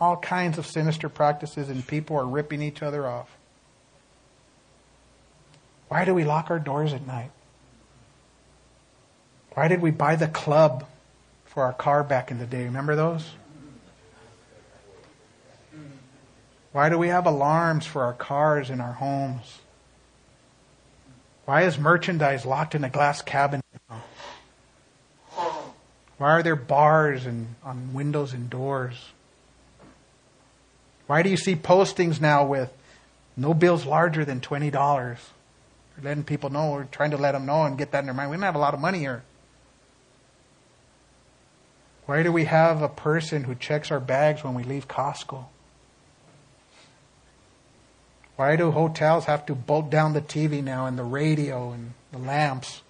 All kinds of sinister practices and people are ripping each other off. Why do we lock our doors at night? Why did we buy the club for our car back in the day? Remember those? Why do we have alarms for our cars in our homes? Why is merchandise locked in a glass cabinet? Why are there bars and on windows and doors? Why do you see postings now with no bills larger than twenty dollars? Letting people know. We're trying to let them know and get that in their mind. We don't have a lot of money here. Why do we have a person who checks our bags when we leave Costco? Why do hotels have to bolt down the TV now and the radio and the lamps?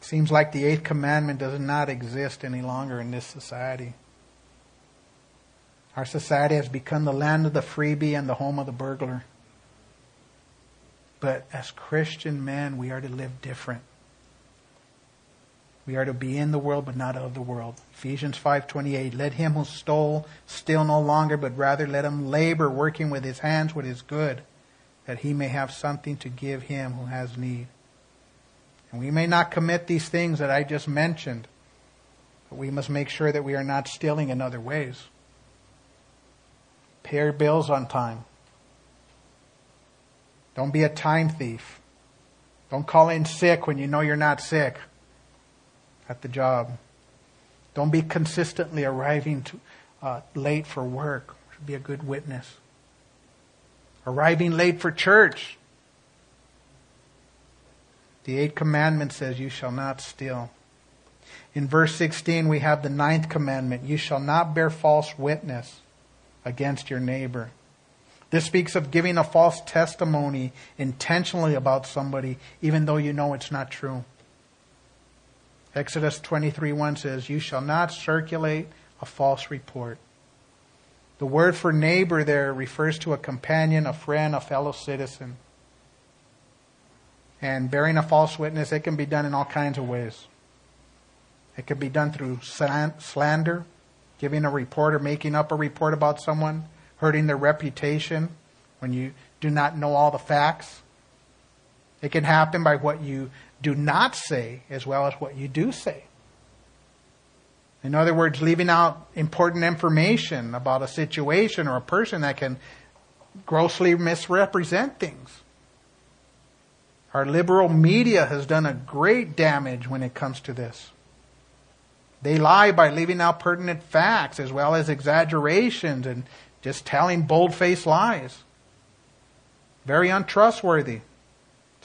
It seems like the eighth commandment does not exist any longer in this society. Our society has become the land of the freebie and the home of the burglar. But as Christian men, we are to live different. We are to be in the world, but not of the world. Ephesians 5.28, Let him who stole steal no longer, but rather let him labor, working with his hands what is good, that he may have something to give him who has need. And we may not commit these things that I just mentioned, but we must make sure that we are not stealing in other ways. Pay your bills on time. Don't be a time thief. Don't call in sick when you know you're not sick at the job. Don't be consistently arriving to, uh, late for work, to be a good witness. Arriving late for church. The eighth commandment says, You shall not steal. In verse 16, we have the ninth commandment You shall not bear false witness against your neighbor. This speaks of giving a false testimony intentionally about somebody, even though you know it's not true. Exodus 23 1 says, You shall not circulate a false report. The word for neighbor there refers to a companion, a friend, a fellow citizen. And bearing a false witness, it can be done in all kinds of ways. It can be done through slander, giving a report or making up a report about someone, hurting their reputation when you do not know all the facts. It can happen by what you do not say as well as what you do say. In other words, leaving out important information about a situation or a person that can grossly misrepresent things. Our liberal media has done a great damage when it comes to this. They lie by leaving out pertinent facts as well as exaggerations and just telling bold faced lies. Very untrustworthy.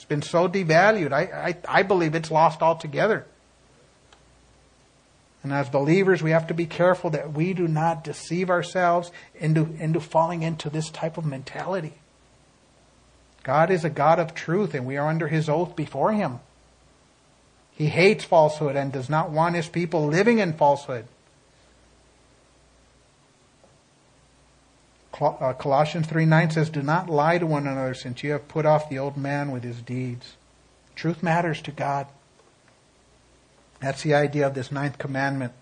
It's been so devalued. I, I, I believe it's lost altogether. And as believers, we have to be careful that we do not deceive ourselves into, into falling into this type of mentality. God is a God of truth, and we are under his oath before him. He hates falsehood and does not want his people living in falsehood. Uh, Colossians 3 9 says, Do not lie to one another, since you have put off the old man with his deeds. Truth matters to God. That's the idea of this ninth commandment.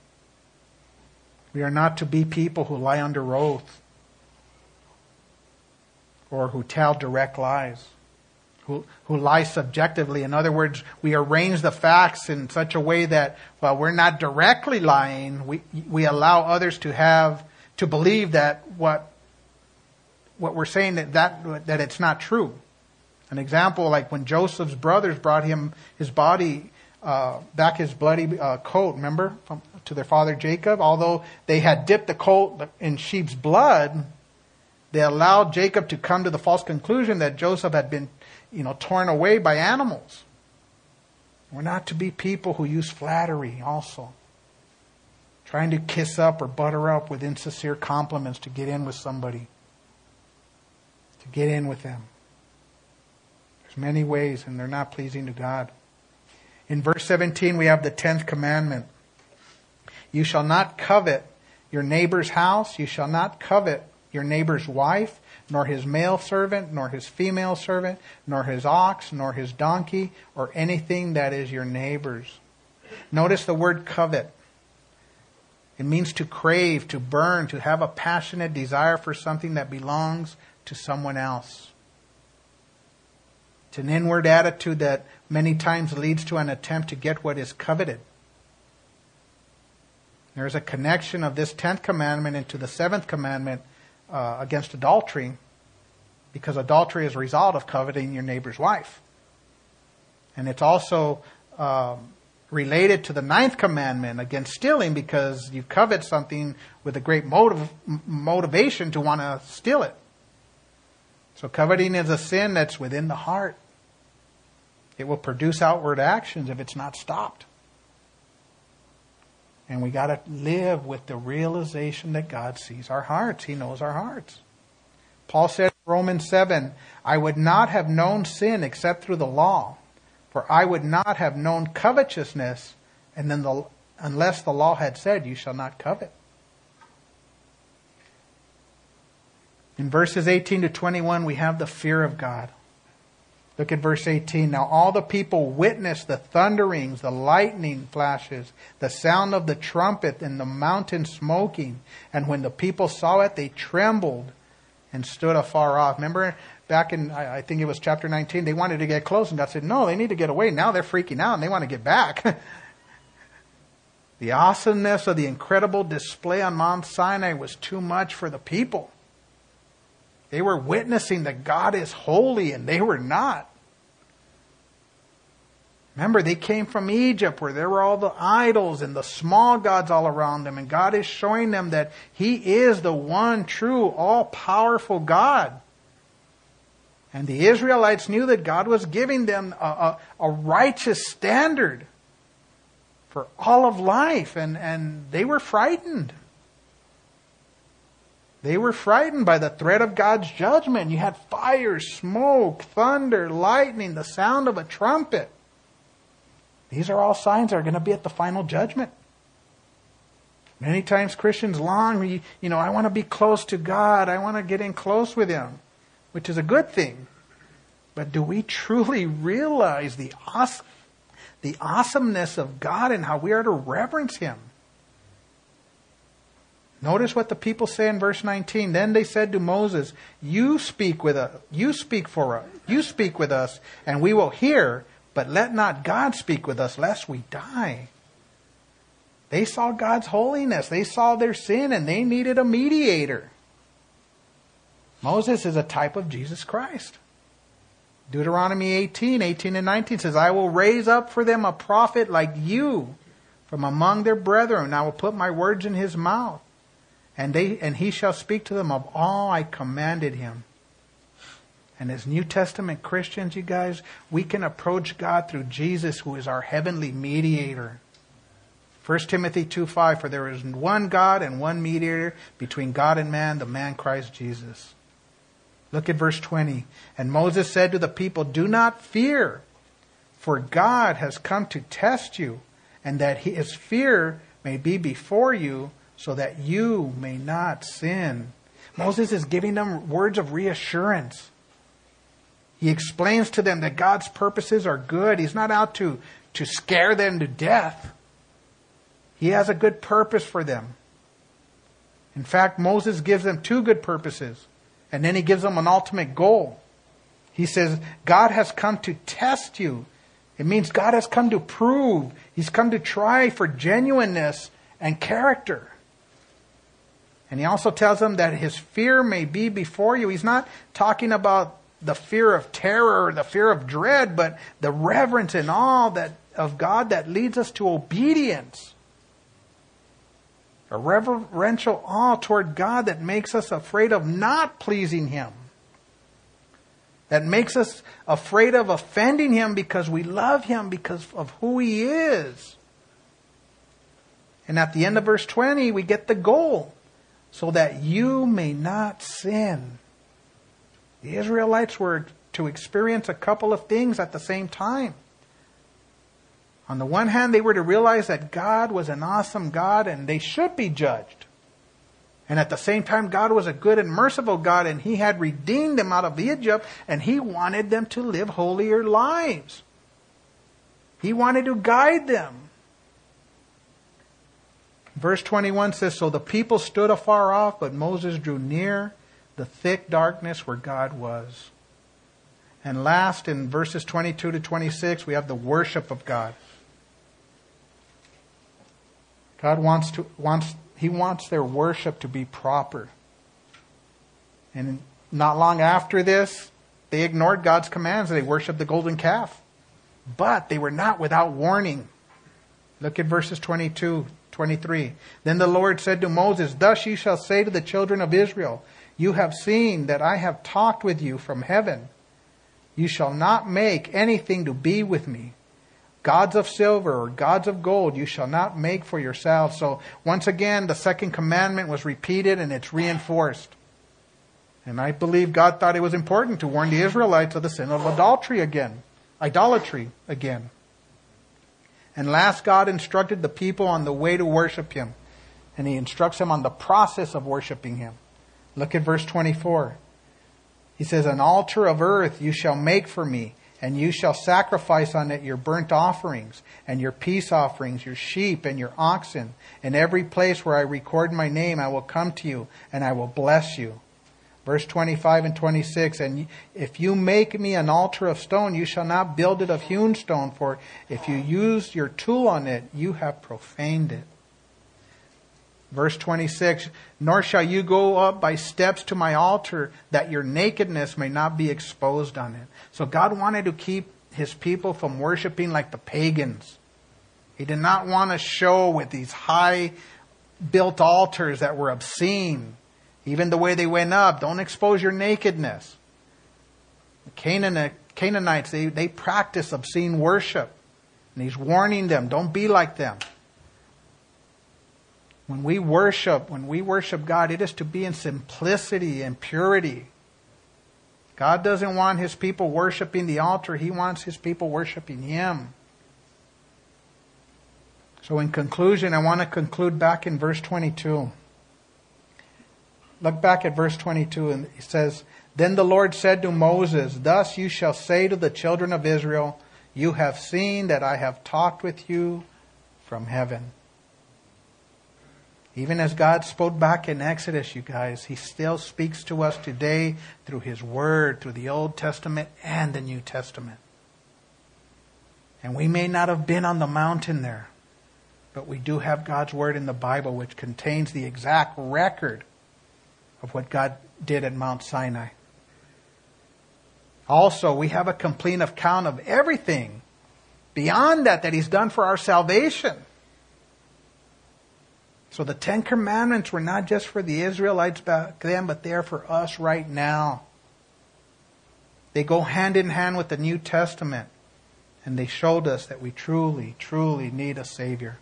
We are not to be people who lie under oath or who tell direct lies, who, who lie subjectively. In other words, we arrange the facts in such a way that, while we're not directly lying, we, we allow others to have, to believe that what, what we're saying that, that, that it's not true. An example, like when Joseph's brothers brought him his body uh, back his bloody uh, coat, remember, from, to their father Jacob. Although they had dipped the coat in sheep's blood, they allowed Jacob to come to the false conclusion that Joseph had been, you know, torn away by animals. We're not to be people who use flattery also. Trying to kiss up or butter up with insincere compliments to get in with somebody. To get in with them. There's many ways and they're not pleasing to God. In verse 17, we have the 10th commandment. You shall not covet your neighbor's house. You shall not covet your neighbor's wife, nor his male servant, nor his female servant, nor his ox, nor his donkey, or anything that is your neighbor's. Notice the word covet. It means to crave, to burn, to have a passionate desire for something that belongs to someone else. It's an inward attitude that many times leads to an attempt to get what is coveted. There's a connection of this 10th commandment into the 7th commandment uh, against adultery because adultery is a result of coveting your neighbor's wife. And it's also um, related to the ninth commandment against stealing because you covet something with a great motive, motivation to want to steal it. So coveting is a sin that's within the heart. It will produce outward actions if it's not stopped. And we got to live with the realization that God sees our hearts. He knows our hearts. Paul said in Romans 7, I would not have known sin except through the law, for I would not have known covetousness and then the, unless the law had said, You shall not covet. In verses 18 to 21, we have the fear of God. Look at verse 18. Now all the people witnessed the thunderings, the lightning flashes, the sound of the trumpet, and the mountain smoking. And when the people saw it, they trembled and stood afar off. Remember back in, I think it was chapter 19, they wanted to get close, and God said, No, they need to get away. Now they're freaking out and they want to get back. the awesomeness of the incredible display on Mount Sinai was too much for the people. They were witnessing that God is holy and they were not. Remember, they came from Egypt where there were all the idols and the small gods all around them. And God is showing them that He is the one true, all powerful God. And the Israelites knew that God was giving them a, a, a, righteous standard for all of life. And, and they were frightened. They were frightened by the threat of God's judgment. You had fire, smoke, thunder, lightning, the sound of a trumpet. These are all signs that are going to be at the final judgment. Many times Christians long, you know, I want to be close to God. I want to get in close with Him, which is a good thing. But do we truly realize the, awesome, the awesomeness of God and how we are to reverence Him? Notice what the people say in verse 19. Then they said to Moses, "You speak with us. You speak for us. You speak with us, and we will hear. But let not God speak with us, lest we die. They saw God's holiness, they saw their sin, and they needed a mediator. Moses is a type of Jesus Christ. Deuteronomy 18, 18 and 19 says, I will raise up for them a prophet like you from among their brethren, I will put my words in his mouth, and, they, and he shall speak to them of all I commanded him. And as New Testament Christians, you guys, we can approach God through Jesus, who is our heavenly mediator. 1 Timothy 2 5, for there is one God and one mediator between God and man, the man Christ Jesus. Look at verse 20. And Moses said to the people, Do not fear, for God has come to test you, and that his fear may be before you, so that you may not sin. Moses is giving them words of reassurance. He explains to them that God's purposes are good. He's not out to, to scare them to death. He has a good purpose for them. In fact, Moses gives them two good purposes, and then he gives them an ultimate goal. He says, God has come to test you. It means God has come to prove, He's come to try for genuineness and character. And he also tells them that his fear may be before you. He's not talking about the fear of terror the fear of dread, but the reverence and awe that, of God that leads us to obedience. A reverential awe toward God that makes us afraid of not pleasing Him. That makes us afraid of offending Him because we love Him because of who He is. And at the end of verse 20, we get the goal so that you may not sin. The Israelites were to experience a couple of things at the same time. On the one hand, they were to realize that God was an awesome God and they should be judged. And at the same time, God was a good and merciful God and He had redeemed them out of Egypt and He wanted them to live holier lives. He wanted to guide them. Verse 21 says So the people stood afar off, but Moses drew near the thick darkness where God was. And last, in verses 22 to 26, we have the worship of God. God wants to wants He wants their worship to be proper. And not long after this, they ignored God's commands and they worshiped the golden calf. But they were not without warning. Look at verses 22, 23. Then the Lord said to Moses, Thus you shall say to the children of Israel, you have seen that I have talked with you from heaven. You shall not make anything to be with me. Gods of silver or gods of gold you shall not make for yourselves. So once again, the second commandment was repeated and it's reinforced. And I believe God thought it was important to warn the Israelites of the sin of adultery again, idolatry again. And last, God instructed the people on the way to worship Him. And He instructs them on the process of worshiping Him. Look at verse 24. He says, An altar of earth you shall make for me, and you shall sacrifice on it your burnt offerings, and your peace offerings, your sheep, and your oxen. In every place where I record my name, I will come to you, and I will bless you. Verse 25 and 26, And if you make me an altar of stone, you shall not build it of hewn stone, for if you use your tool on it, you have profaned it. Verse 26 Nor shall you go up by steps to my altar, that your nakedness may not be exposed on it. So God wanted to keep his people from worshiping like the pagans. He did not want to show with these high built altars that were obscene. Even the way they went up, don't expose your nakedness. The Canaanites, they, they practice obscene worship. And he's warning them, don't be like them. When we worship, when we worship God, it is to be in simplicity and purity. God doesn't want his people worshiping the altar, he wants his people worshiping him. So, in conclusion, I want to conclude back in verse 22. Look back at verse 22, and it says, Then the Lord said to Moses, Thus you shall say to the children of Israel, You have seen that I have talked with you from heaven. Even as God spoke back in Exodus, you guys, He still speaks to us today through His Word, through the Old Testament and the New Testament. And we may not have been on the mountain there, but we do have God's Word in the Bible, which contains the exact record of what God did at Mount Sinai. Also, we have a complete account of everything beyond that that He's done for our salvation. So the Ten Commandments were not just for the Israelites back then, but they're for us right now. They go hand in hand with the New Testament, and they showed us that we truly, truly need a Savior.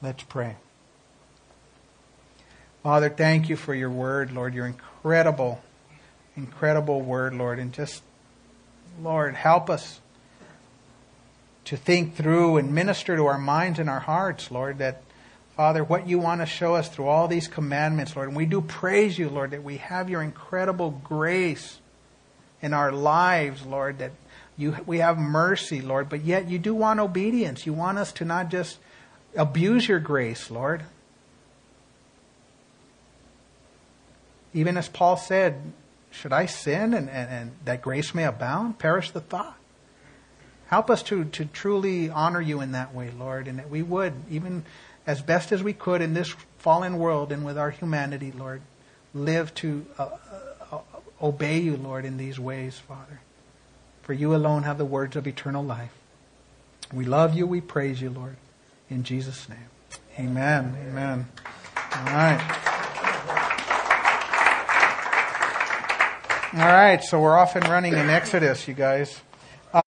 Let's pray. Father, thank you for your word, Lord, your incredible, incredible word, Lord, and just, Lord, help us to think through and minister to our minds and our hearts, Lord, that Father, what you want to show us through all these commandments, Lord. And we do praise you, Lord, that we have your incredible grace in our lives, Lord, that you, we have mercy, Lord, but yet you do want obedience. You want us to not just abuse your grace, Lord. Even as Paul said, should I sin and, and, and that grace may abound? Perish the thought. Help us to, to truly honor you in that way, Lord, and that we would, even as best as we could in this fallen world and with our humanity, Lord, live to uh, uh, obey you, Lord, in these ways, Father. For you alone have the words of eternal life. We love you. We praise you, Lord. In Jesus' name. Amen. Amen. All right. All right. So we're off and running in Exodus, you guys.